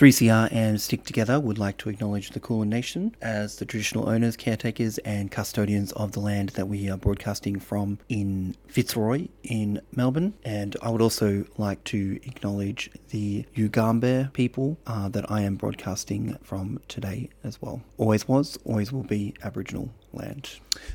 3CR and Stick Together would like to acknowledge the Kulin Nation as the traditional owners, caretakers, and custodians of the land that we are broadcasting from in Fitzroy in Melbourne. And I would also like to acknowledge the Yugambeh people uh, that I am broadcasting from today as well. Always was, always will be Aboriginal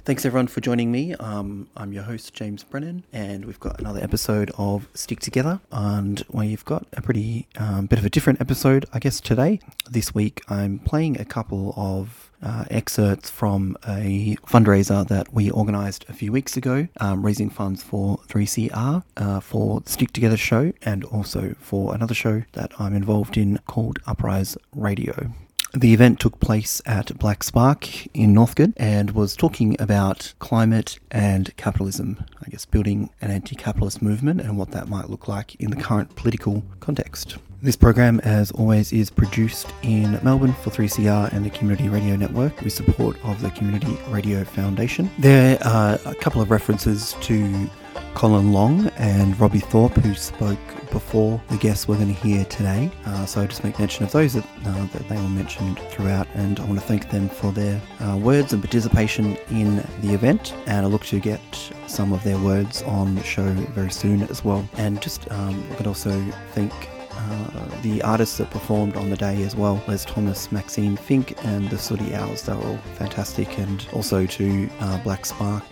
Thanks everyone for joining me. Um, I'm your host James Brennan, and we've got another episode of Stick Together, and we've got a pretty um, bit of a different episode, I guess, today. This week, I'm playing a couple of uh, excerpts from a fundraiser that we organised a few weeks ago, um, raising funds for 3CR uh, for Stick Together show, and also for another show that I'm involved in called Uprise Radio. The event took place at Black Spark in Northcote and was talking about climate and capitalism, I guess building an anti capitalist movement and what that might look like in the current political context. This program, as always, is produced in Melbourne for 3CR and the Community Radio Network with support of the Community Radio Foundation. There are a couple of references to Colin Long and Robbie Thorpe, who spoke before the guests we're going to hear today. Uh, so I just make mention of those that, uh, that they were mentioned throughout, and I want to thank them for their uh, words and participation in the event. And I look to get some of their words on the show very soon as well. And just, um, but also thank uh, the artists that performed on the day as well Les Thomas, Maxine Fink, and the Sooty Owls. They were all fantastic, and also to uh, Black Spark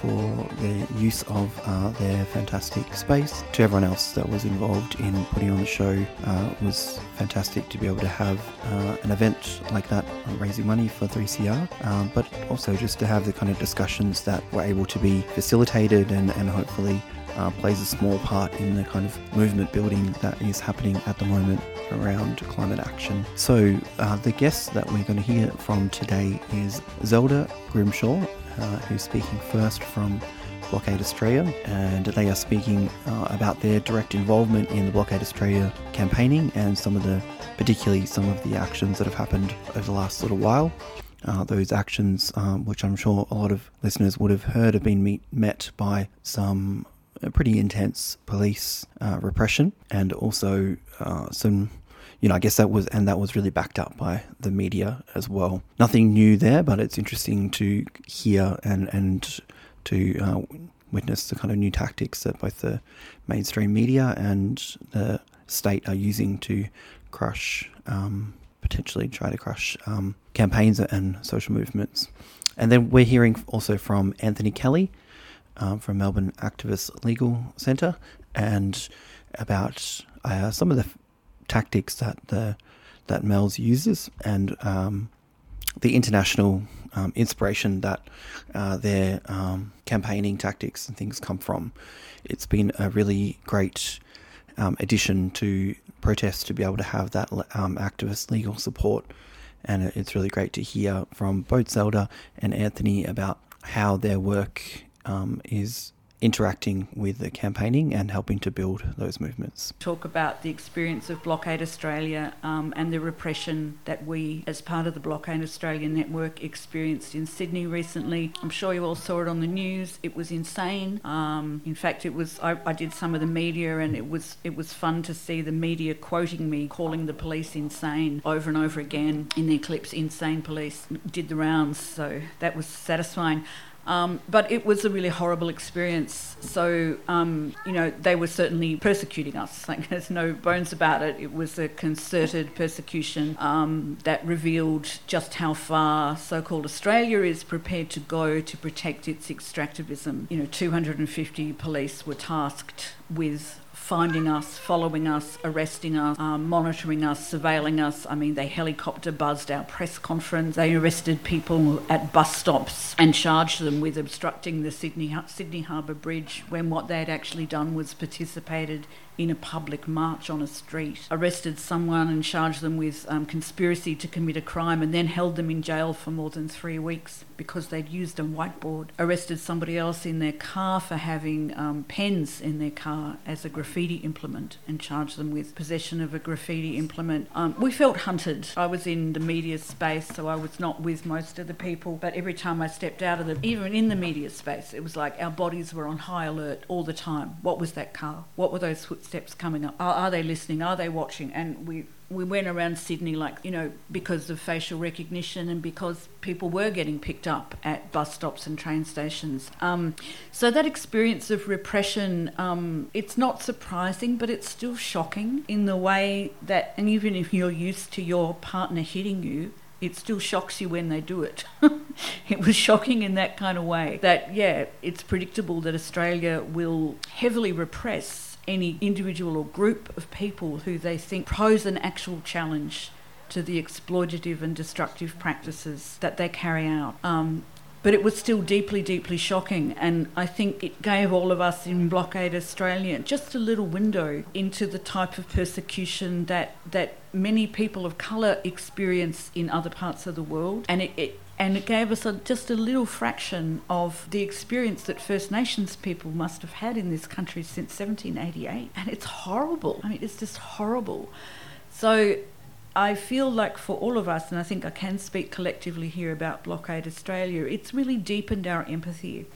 for their use of uh, their fantastic space. To everyone else that was involved in putting on the show, uh, was fantastic to be able to have uh, an event like that, raising money for 3CR, um, but also just to have the kind of discussions that were able to be facilitated and, and hopefully uh, plays a small part in the kind of movement building that is happening at the moment around climate action. So, uh, the guest that we're going to hear from today is Zelda Grimshaw, uh, who's speaking first from Blockade Australia, and they are speaking uh, about their direct involvement in the Blockade Australia campaigning and some of the, particularly some of the actions that have happened over the last little while. Uh, those actions, um, which I'm sure a lot of listeners would have heard, have been meet, met by some pretty intense police uh, repression and also uh, some you know, I guess that was, and that was really backed up by the media as well. Nothing new there, but it's interesting to hear and and to uh, witness the kind of new tactics that both the mainstream media and the state are using to crush, um, potentially try to crush um, campaigns and social movements. And then we're hearing also from Anthony Kelly um, from Melbourne Activist Legal Centre and about uh, some of the tactics that the that MELS uses and um, the international um, inspiration that uh, their um, campaigning tactics and things come from. It's been a really great um, addition to protests to be able to have that um, activist legal support, and it's really great to hear from both Zelda and Anthony about how their work um, is interacting with the campaigning and helping to build those movements. Talk about the experience of Blockade Australia um, and the repression that we, as part of the Blockade Australia network, experienced in Sydney recently. I'm sure you all saw it on the news. It was insane. Um, in fact, it was. I, I did some of the media, and it was it was fun to see the media quoting me, calling the police insane over and over again in their clips. Insane police did the rounds, so that was satisfying. Um, but it was a really horrible experience. So, um, you know, they were certainly persecuting us. Like, there's no bones about it. It was a concerted persecution um, that revealed just how far so called Australia is prepared to go to protect its extractivism. You know, 250 police were tasked with finding us, following us, arresting us, um, monitoring us, surveilling us. I mean, they helicopter buzzed our press conference. They arrested people at bus stops and charged them with obstructing the Sydney Sydney Harbour Bridge when what they had actually done was participated in a public march on a street, arrested someone and charged them with um, conspiracy to commit a crime, and then held them in jail for more than three weeks because they'd used a whiteboard, arrested somebody else in their car for having um, pens in their car as a graffiti implement and charge them with possession of a graffiti implement. Um, we felt hunted. I was in the media space, so I was not with most of the people, but every time I stepped out of the, even in the media space, it was like our bodies were on high alert all the time. What was that car? What were those footsteps coming up? Are, are they listening? Are they watching? And we we went around Sydney, like, you know, because of facial recognition and because people were getting picked up at bus stops and train stations. Um, so that experience of repression, um, it's not surprising, but it's still shocking in the way that, and even if you're used to your partner hitting you, it still shocks you when they do it. it was shocking in that kind of way that, yeah, it's predictable that Australia will heavily repress any individual or group of people who they think pose an actual challenge to the exploitative and destructive practices that they carry out. Um, but it was still deeply, deeply shocking, and I think it gave all of us in Blockade Australia just a little window into the type of persecution that that many people of colour experience in other parts of the world, and it, it and it gave us a, just a little fraction of the experience that First Nations people must have had in this country since 1788. And it's horrible. I mean, it's just horrible. So I feel like for all of us, and I think I can speak collectively here about Blockade Australia, it's really deepened our empathy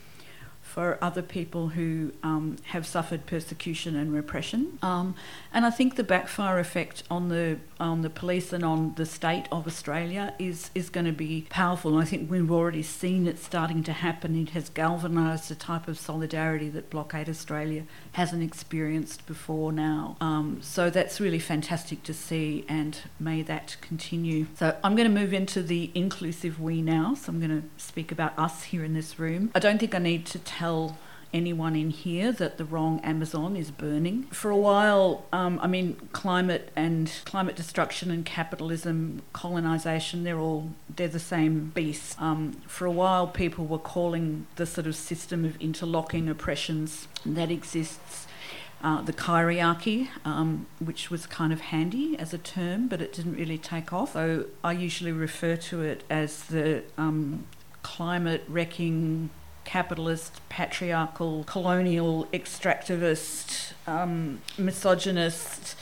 for other people who um, have suffered persecution and repression. Um, and I think the backfire effect on the on the police and on the state of Australia is is going to be powerful. And I think we've already seen it starting to happen. It has galvanised a type of solidarity that Blockade Australia hasn't experienced before now. Um, so that's really fantastic to see, and may that continue. So I'm going to move into the inclusive we now. So I'm going to speak about us here in this room. I don't think I need to tell anyone in here that the wrong Amazon is burning. For a while, um, I mean, climate and climate destruction and capitalism, colonization, they're all they're the same beast. Um, for a while, people were calling the sort of system of interlocking oppressions that exists. Uh, the kyriarchy, um, which was kind of handy as a term, but it didn't really take off. So I usually refer to it as the um, climate wrecking capitalist, patriarchal, colonial, extractivist, um, misogynist,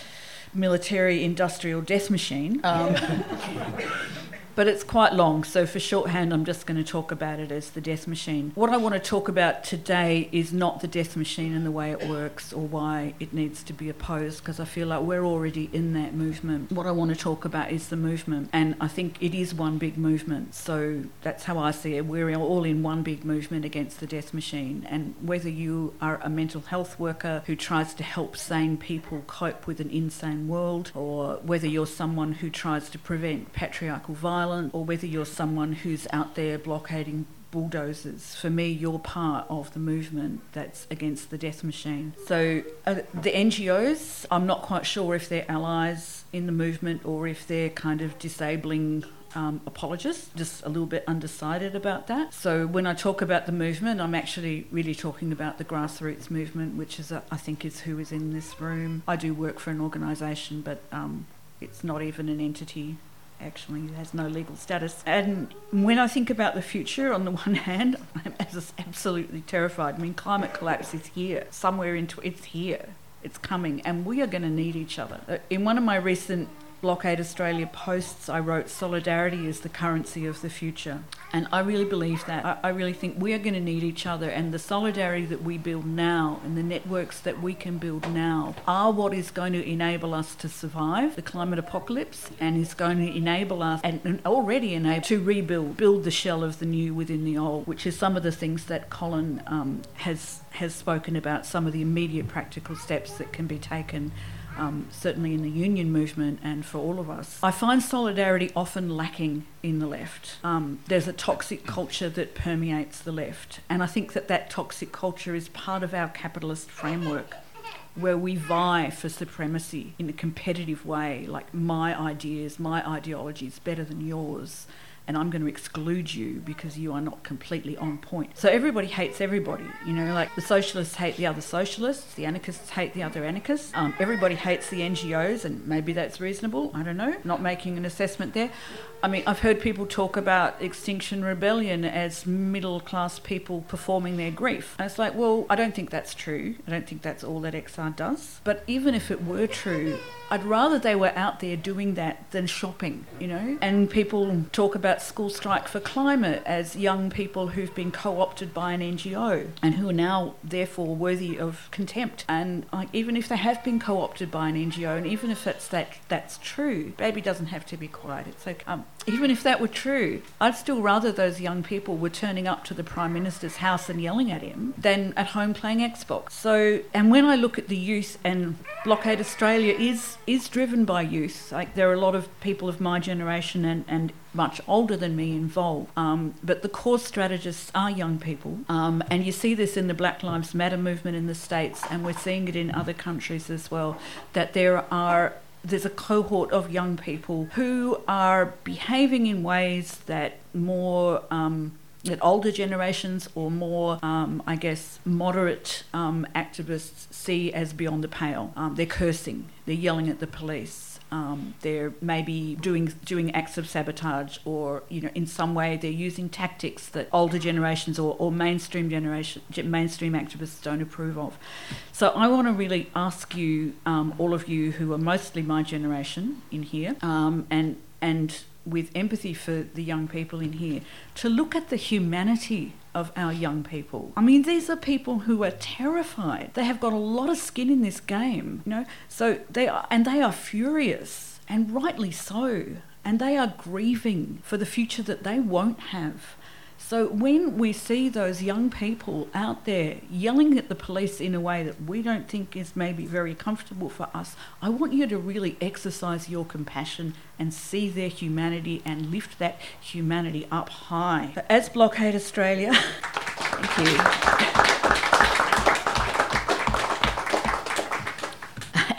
military industrial death machine. Um, but it's quite long, so for shorthand, I'm just going to talk about it as the death machine. What I want to talk about today is not the death machine and the way it works or why it needs to be opposed, because I feel like we're already in that movement. What I want to talk about is the movement, and I think it is one big movement, so that's how I see it. We're all in one big movement against the death machine, and whether you are a mental health worker who tries to help sane people cope with an insane world, or whether you're someone who tries to prevent patriarchal violence violent or whether you're someone who's out there blockading bulldozers. For me, you're part of the movement that's against the death machine. So uh, the NGOs, I'm not quite sure if they're allies in the movement or if they're kind of disabling um, apologists, just a little bit undecided about that. So when I talk about the movement, I'm actually really talking about the grassroots movement, which is, a, I think, is who is in this room. I do work for an organisation, but um, it's not even an entity actually has no legal status. And when I think about the future, on the one hand, I'm absolutely terrified. I mean, climate collapse is here, somewhere into it's here, it's coming, and we are going to need each other. Uh, in one of my recent Blockade Australia posts, I wrote, Solidarity is the currency of the future. And I really believe that. I, I really think we are going to need each other, and the solidarity that we build now and the networks that we can build now are what is going to enable us to survive the climate apocalypse and is going to enable us, and, and already enable, to rebuild, build the shell of the new within the old, which is some of the things that Colin um, has, has spoken about, some of the immediate practical steps that can be taken um, certainly in the union movement and for all of us. I find solidarity often lacking in the left. Um, there's a toxic culture that permeates the left, and I think that that toxic culture is part of our capitalist framework. Where we vie for supremacy in a competitive way, like my ideas, my ideology is better than yours and I'm going to exclude you because you are not completely on point. So everybody hates everybody. You know, like the socialists hate the other socialists, the anarchists hate the other anarchists. Um, everybody hates the NGOs, and maybe that's reasonable. I don't know. Not making an assessment there. I mean, I've heard people talk about Extinction Rebellion as middle class people performing their grief. And it's like, well, I don't think that's true. I don't think that's all that XR does. But even if it were true, I'd rather they were out there doing that than shopping, you know? And people talk about School Strike for Climate as young people who've been co opted by an NGO and who are now, therefore, worthy of contempt. And like, even if they have been co opted by an NGO, and even if it's that, that's true, baby doesn't have to be quiet. It's like, um, even if that were true, I'd still rather those young people were turning up to the Prime Minister's house and yelling at him than at home playing Xbox. So, and when I look at the youth, and Blockade Australia is is driven by youth. Like there are a lot of people of my generation and, and much older than me involved. Um, but the core strategists are young people. Um, and you see this in the Black Lives Matter movement in the States, and we're seeing it in other countries as well, that there are there's a cohort of young people who are behaving in ways that more um, that older generations or more, um, I guess, moderate um, activists see as beyond the pale. Um, they're cursing, they're yelling at the police. Um, they're maybe doing doing acts of sabotage, or you know, in some way, they're using tactics that older generations or, or mainstream generation mainstream activists don't approve of. So I want to really ask you, um, all of you who are mostly my generation in here, um, and and with empathy for the young people in here, to look at the humanity of our young people. I mean, these are people who are terrified. They have got a lot of skin in this game, you know. So they are, and they are furious, and rightly so. And they are grieving for the future that they won't have. So when we see those young people out there yelling at the police in a way that we don't think is maybe very comfortable for us, I want you to really exercise your compassion and see their humanity and lift that humanity up high. As Blockade Australia, thank you.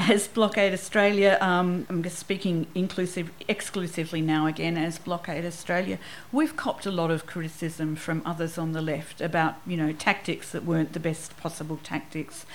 As Blockade Australia, um, I'm just speaking inclusive, exclusively now again as Blockade Australia, we've copped a lot of criticism from others on the left about, you know, tactics that weren't the best possible tactics.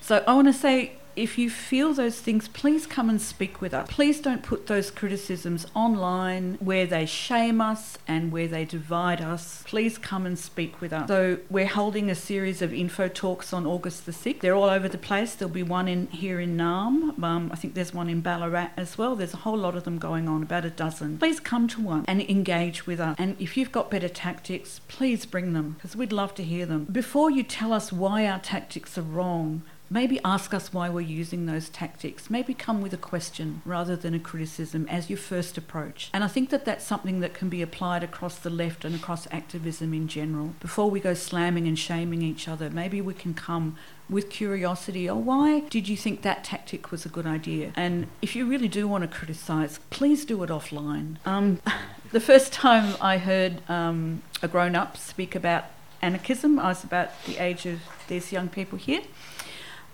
So I want to say if you feel those things, please come and speak with us. Please don't put those criticisms online where they shame us and where they divide us. Please come and speak with us. So we're holding a series of info talks on August the 6th. They're all over the place. There'll be one in here in Naarm. Um, I think there's one in Ballarat as well. There's a whole lot of them going on, about a dozen. Please come to one and engage with us. And if you've got better tactics, please bring them because we'd love to hear them. Before you tell us why our tactics are wrong, Maybe ask us why we're using those tactics. Maybe come with a question rather than a criticism as your first approach. And I think that that's something that can be applied across the left and across activism in general. Before we go slamming and shaming each other, maybe we can come with curiosity. Oh, why did you think that tactic was a good idea? And if you really do want to criticise, please do it offline. Um, the first time I heard um, a grown up speak about anarchism, I was about the age of these young people here.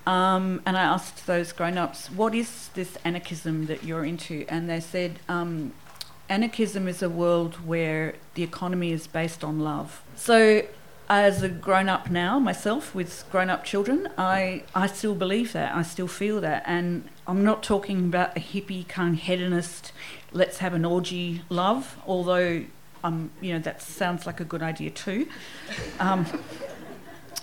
Um, and I asked those grown ups, what is this anarchism that you're into? And they said, um, anarchism is a world where the economy is based on love. So, as a grown up now, myself, with grown up children, I, I still believe that. I still feel that. And I'm not talking about a hippie kind hedonist, let's have an orgy love, although, um, you know, that sounds like a good idea too. Um,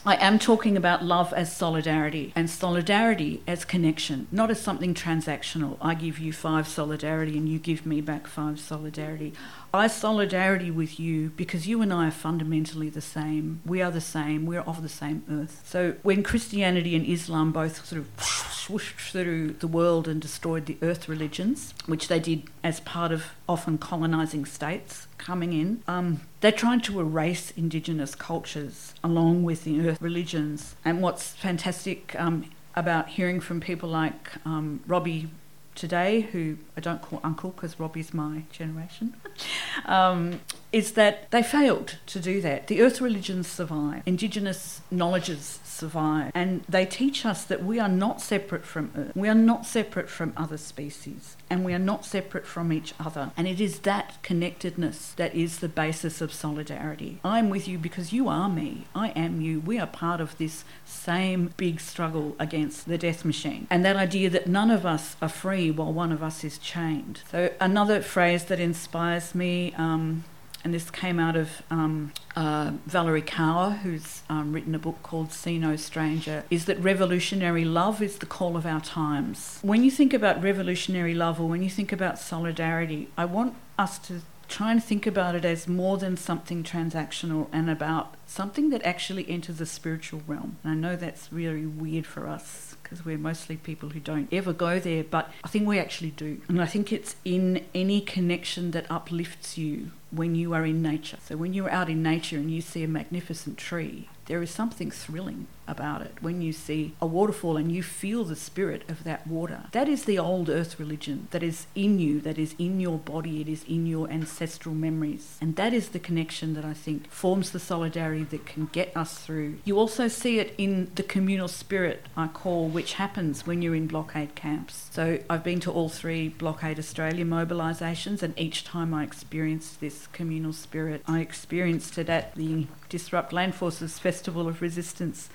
I am talking about love as solidarity and solidarity as connection, not as something transactional. I give you five solidarity and you give me back five solidarity. I solidarity with you because you and I are fundamentally the same. We are the same. We're of the same earth. So when Christianity and Islam both sort of swooshed through the world and destroyed the earth religions, which they did as part of often colonizing states, coming in. Um, they're trying to erase Indigenous cultures along with the earth religions. And what's fantastic um, about hearing from people like um, Robbie today, who I don't call uncle because Robbie's my generation, um, is that they failed to do that. The earth religions survive, Indigenous knowledges survive, and they teach us that we are not separate from earth, we are not separate from other species and we are not separate from each other. And it is that connectedness that is the basis of solidarity. I'm with you because you are me. I am you. We are part of this same big struggle against the death machine. And that idea that none of us are free while one of us is chained. So, another phrase that inspires me. Um, and this came out of um, uh, Valerie Kaur, who's um, written a book called See No Stranger, is that revolutionary love is the call of our times. When you think about revolutionary love or when you think about solidarity, I want us to try and think about it as more than something transactional and about something that actually enters the spiritual realm. And I know that's really weird for us because we're mostly people who don't ever go there, but I think we actually do. And I think it's in any connection that uplifts you when you are in nature. So when you're out in nature and you see a magnificent tree, there is something thrilling about it when you see a waterfall and you feel the spirit of that water. That is the old earth religion that is in you, that is in your body, it is in your ancestral memories. And that is the connection that I think forms the solidarity that can get us through. You also see it in the communal spirit, I call, which happens when you're in blockade camps. So I've been to all three Blockade Australia mobilisations, and each time I experienced this communal spirit, I experienced it at the Disrupt Land Forces Festival of Resistance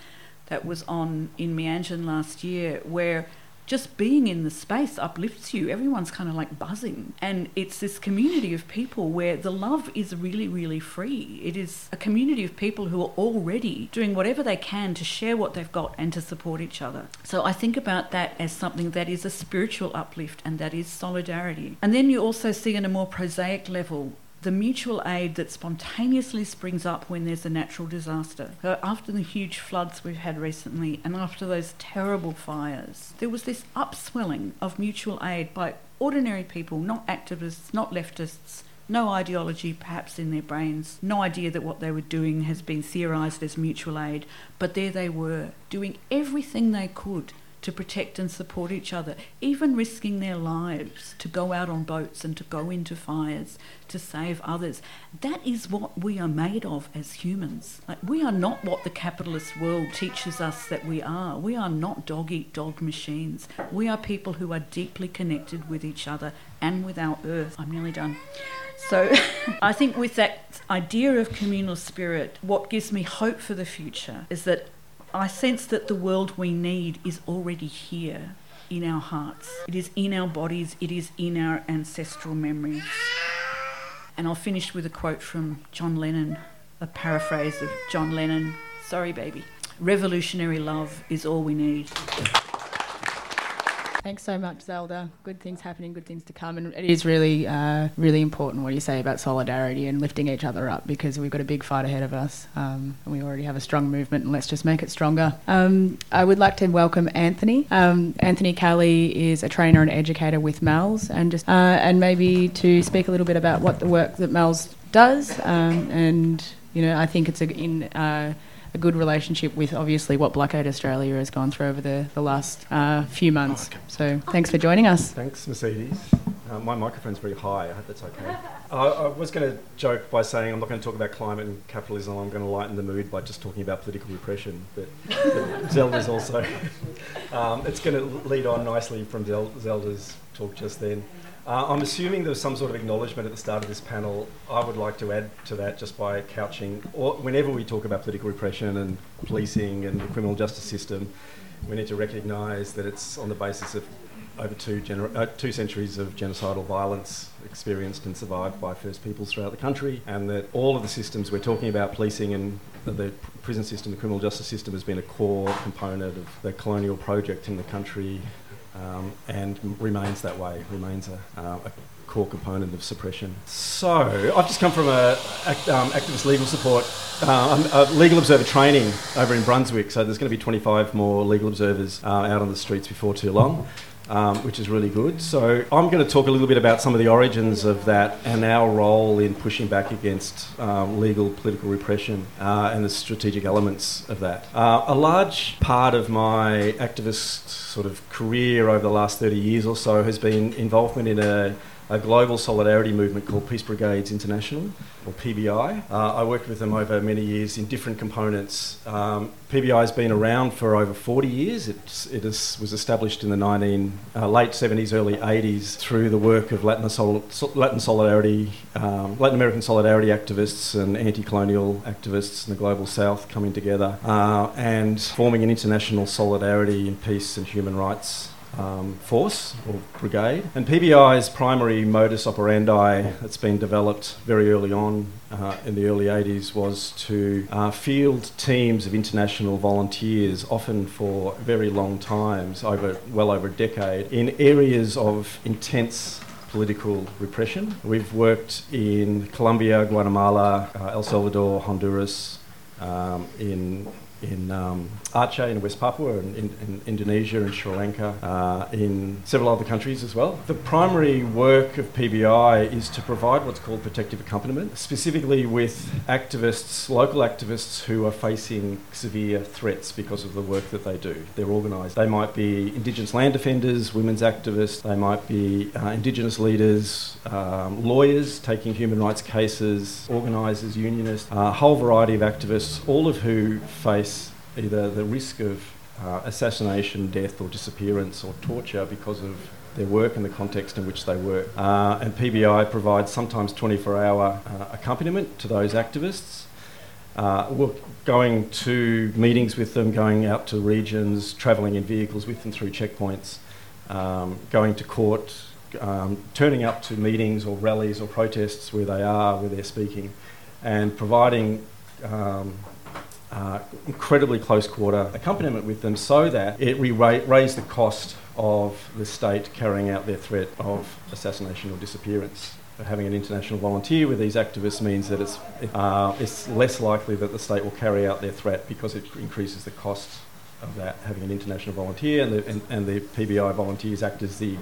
that was on in Meanjin last year, where just being in the space uplifts you. Everyone's kind of like buzzing. And it's this community of people where the love is really, really free. It is a community of people who are already doing whatever they can to share what they've got and to support each other. So I think about that as something that is a spiritual uplift and that is solidarity. And then you also see on a more prosaic level the mutual aid that spontaneously springs up when there's a natural disaster. After the huge floods we've had recently and after those terrible fires, there was this upswelling of mutual aid by ordinary people, not activists, not leftists, no ideology perhaps in their brains, no idea that what they were doing has been theorised as mutual aid, but there they were, doing everything they could to protect and support each other, even risking their lives to go out on boats and to go into fires to save others. That is what we are made of as humans. Like we are not what the capitalist world teaches us that we are. We are not dog eat dog machines. We are people who are deeply connected with each other and with our earth. I'm nearly done. So I think with that idea of communal spirit, what gives me hope for the future is that I sense that the world we need is already here in our hearts. It is in our bodies, it is in our ancestral memories. And I'll finish with a quote from John Lennon, a paraphrase of John Lennon Sorry, baby. Revolutionary love is all we need. Thanks so much, Zelda. Good things happening, good things to come. And it is really, uh, really important what you say about solidarity and lifting each other up because we've got a big fight ahead of us. Um, and we already have a strong movement, and let's just make it stronger. Um, I would like to welcome Anthony. Um, Anthony Kelly is a trainer and educator with MELS, and just uh, and maybe to speak a little bit about what the work that MELS does. Um, and you know, I think it's a, in uh, a good relationship with obviously what Blockade Australia has gone through over the, the last uh, few months. Oh, okay. So thanks for joining us. Thanks, Mercedes. Uh, my microphone's very high. I hope that's okay. I, I was going to joke by saying I'm not going to talk about climate and capitalism. I'm going to lighten the mood by just talking about political repression. But, but Zelda's also. um, it's going to lead on nicely from Zelda's talk just then. Uh, I'm assuming there was some sort of acknowledgement at the start of this panel. I would like to add to that just by couching, or whenever we talk about political repression and policing and the criminal justice system, we need to recognise that it's on the basis of over two, gener- uh, two centuries of genocidal violence experienced and survived by First Peoples throughout the country, and that all of the systems we're talking about, policing and the prison system, the criminal justice system, has been a core component of the colonial project in the country um, and remains that way, remains a, uh, a, core component of suppression. So, I've just come from a, um, activist legal support, uh, a legal observer training over in Brunswick, so there's going to be 25 more legal observers uh, out on the streets before too long um, which is really good. So I'm going to talk a little bit about some of the origins of that and our role in pushing back against um, legal political repression uh, and the strategic elements of that. Uh, a large part of my activist sort of career over the last 30 years or so has been involvement in a a global solidarity movement called Peace Brigades International, or PBI. Uh, I worked with them over many years in different components. Um, PBI has been around for over 40 years. It's, it is, was established in the 19, uh, late 70s, early 80s through the work of Latin, Sol- Latin solidarity, um, Latin American solidarity activists and anti-colonial activists in the global South coming together uh, and forming an international solidarity in peace and human rights um, force or brigade. And PBI's primary modus operandi that's been developed very early on uh, in the early 80s was to uh, field teams of international volunteers, often for very long times, over well over a decade, in areas of intense political repression. We've worked in Colombia, Guatemala, uh, El Salvador, Honduras, um, in in um, Aceh in West Papua, in, in, Indonesia and Sri Lanka, uh, in several other countries as well. The primary work of PBI is to provide what's called protective accompaniment, specifically with activists, local activists who are facing severe threats because of the work that they do. They're organised. They might be Indigenous land defenders, women's activists, they might be uh, Indigenous leaders, um, lawyers taking human rights cases, organisers, unionists, a whole variety of activists, all of who face either the risk of uh, assassination, death, or disappearance or torture because of their work and the context in which they work. Uh, and PBI provides sometimes 24 hour uh, accompaniment to those activists. Uh, we're going to meetings with them, going out to regions, travelling in vehicles with them through checkpoints, um, going to court, um, turning up to meetings or rallies or protests where they are, where they're speaking, and providing um, uh, incredibly close quarter accompaniment with them so that it raised the cost of the state carrying out their threat of assassination or disappearance. Having an international volunteer with these activists means that it's, uh, it's less likely that the state will carry out their threat because it increases the cost of that. Having an international volunteer and the, and, and the PBI volunteers act as the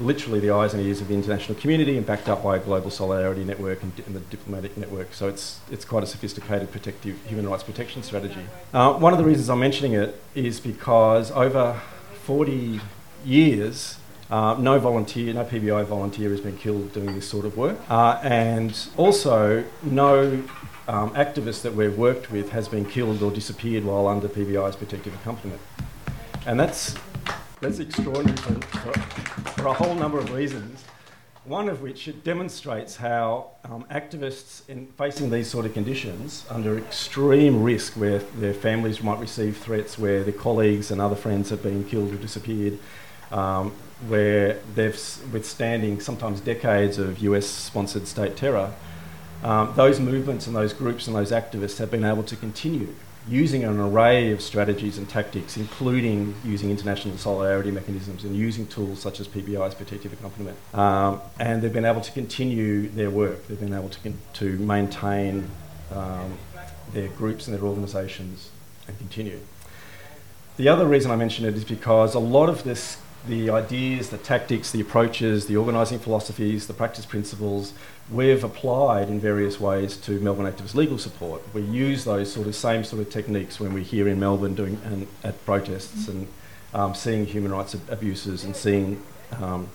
literally the eyes and ears of the international community and backed up by a global solidarity network and, and the diplomatic network. So it's, it's quite a sophisticated protective human rights protection strategy. Uh, one of the reasons I'm mentioning it is because over 40 years, uh, no volunteer, no PBI volunteer has been killed doing this sort of work. Uh, and also, no um, activist that we've worked with has been killed or disappeared while under PBI's protective accompaniment. And that's that's extraordinary for, for, for, a whole number of reasons. One of which it demonstrates how um, activists in facing these sort of conditions, under extreme risk, where their families might receive threats, where their colleagues and other friends have been killed or disappeared, um, where they're withstanding sometimes decades of US-sponsored state terror, um, those movements and those groups and those activists have been able to continue using an array of strategies and tactics, including using international solidarity mechanisms and using tools such as PBI's protective accompaniment. Um, and they've been able to continue their work. They've been able to, con- to maintain um, their groups and their organisations and continue. The other reason I mention it is because a lot of this the ideas, the tactics, the approaches, the organising philosophies, the practice principles, we've applied in various ways to Melbourne Activist Legal Support. We use those sort of same sort of techniques when we're here in Melbourne doing and at protests and um, seeing human rights abuses and seeing um,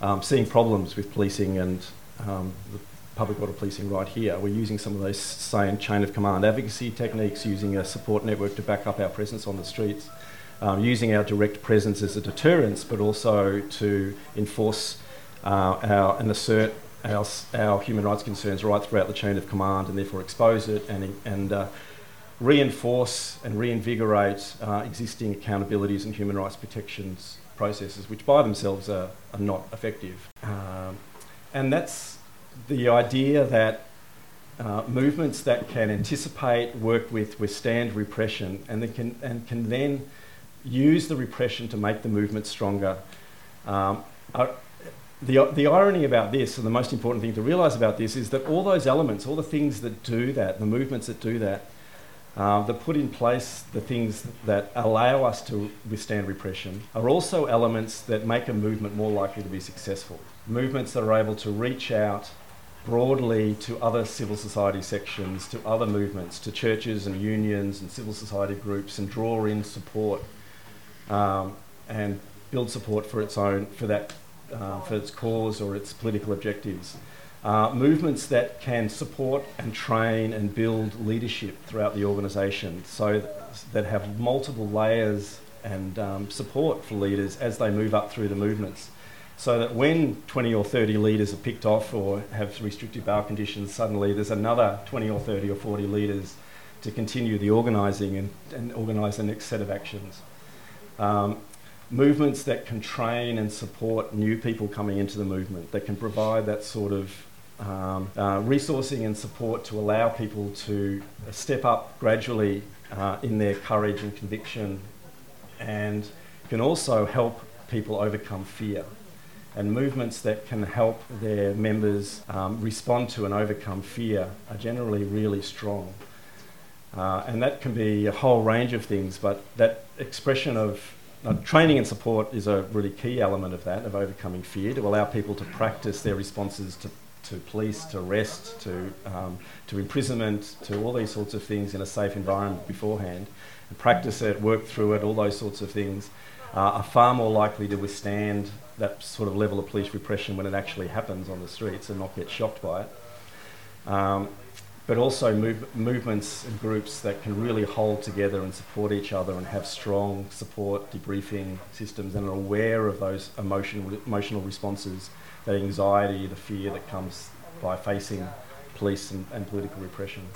um, seeing problems with policing and um, the public order policing right here. We're using some of those same chain of command advocacy techniques, using a support network to back up our presence on the streets um, using our direct presence as a deterrence, but also to enforce uh, our and assert our, our human rights concerns right throughout the chain of command, and therefore expose it and and uh, reinforce and reinvigorate uh, existing accountabilities and human rights protections processes, which by themselves are, are not effective. Um, and that's the idea that uh, movements that can anticipate, work with, withstand repression, and, can, and can then use the repression to make the movement stronger. Um, the, the irony about this, and the most important thing to realise about this, is that all those elements, all the things that do that, the movements that do that, uh, that put in place the things that allow us to withstand repression, are also elements that make a movement more likely to be successful. Movements that are able to reach out broadly to other civil society sections, to other movements, to churches and unions and civil society groups, and draw in support um, and build support for its own, for that, uh, for its cause or its political objectives. Uh, movements that can support and train and build leadership throughout the organisation so that have multiple layers and um, support for leaders as they move up through the movements. So that when 20 or 30 leaders are picked off or have restrictive bail conditions, suddenly there's another 20 or 30 or 40 leaders to continue the organising and, and organise the next set of actions. Um, movements that can train and support new people coming into the movement, that can provide that sort of um, uh, resourcing and support to allow people to step up gradually uh, in their courage and conviction, and can also help people overcome fear. And movements that can help their members um, respond to and overcome fear are generally really strong. Uh, and that can be a whole range of things, but that expression of uh, training and support is a really key element of that, of overcoming fear, to allow people to practice their responses to, to police, to arrest, to, um, to imprisonment, to all these sorts of things in a safe environment beforehand, and practice it, work through it, all those sorts of things, uh, are far more likely to withstand that sort of level of police repression when it actually happens on the streets and not get shocked by it. Um, but also move, movements and groups that can really hold together and support each other and have strong support debriefing systems and are aware of those emotional, emotional responses, that anxiety, the fear that comes by facing police and, and political repression.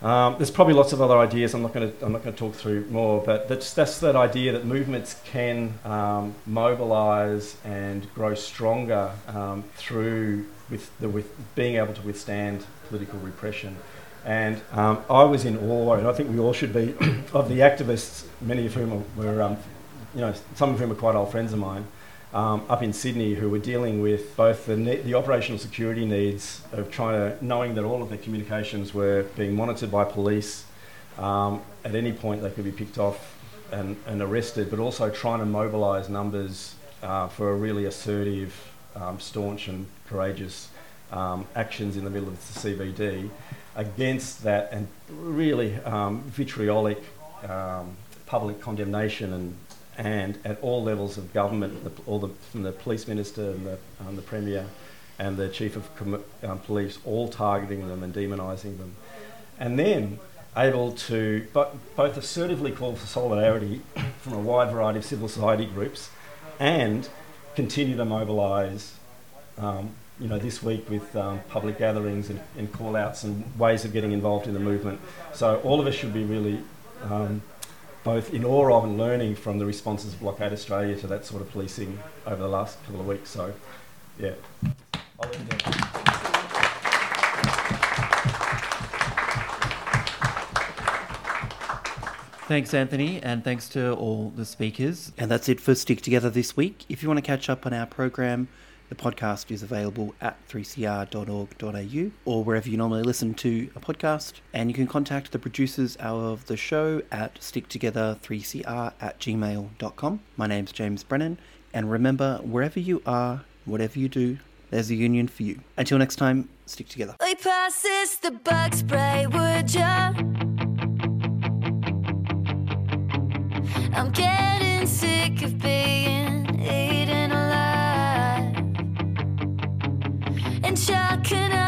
Um, there's probably lots of other ideas. I'm not going to talk through more, but that's that's that idea that movements can um, mobilise and grow stronger um, through with the with being able to withstand political repression. And um, I was in awe, and I think we all should be, of the activists, many of whom were, um, you know, some of whom are quite old friends of mine, um, up in Sydney who were dealing with both the, ne- the operational security needs of trying to, knowing that all of their communications were being monitored by police. Um, at any point, they could be picked off and, and arrested, but also trying to mobilise numbers uh, for a really assertive, um, staunch, and courageous um, actions in the middle of the CBD against that and really um, vitriolic um, public condemnation and and at all levels of government, the, all the, from the police minister and the, um, the premier and the chief of com- um, police, all targeting them and demonising them. And then able to but both assertively call for solidarity from a wide variety of civil society groups and continue to mobilise, um, you know, this week with um, public gatherings and, and call-outs and ways of getting involved in the movement. So all of us should be really um, both in awe of and learning from the responses of Blockade Australia to that sort of policing over the last couple of weeks. So, yeah, I'll leave it there. Thanks, Anthony, and thanks to all the speakers. And that's it for Stick Together this week. If you want to catch up on our program, the podcast is available at 3cr.org.au or wherever you normally listen to a podcast. And you can contact the producers of the show at sticktogether3cr at gmail.com. My name's James Brennan. And remember, wherever you are, whatever you do, there's a union for you. Until next time, stick together. We the bug spray, would ya? I'm getting sick of being chuck another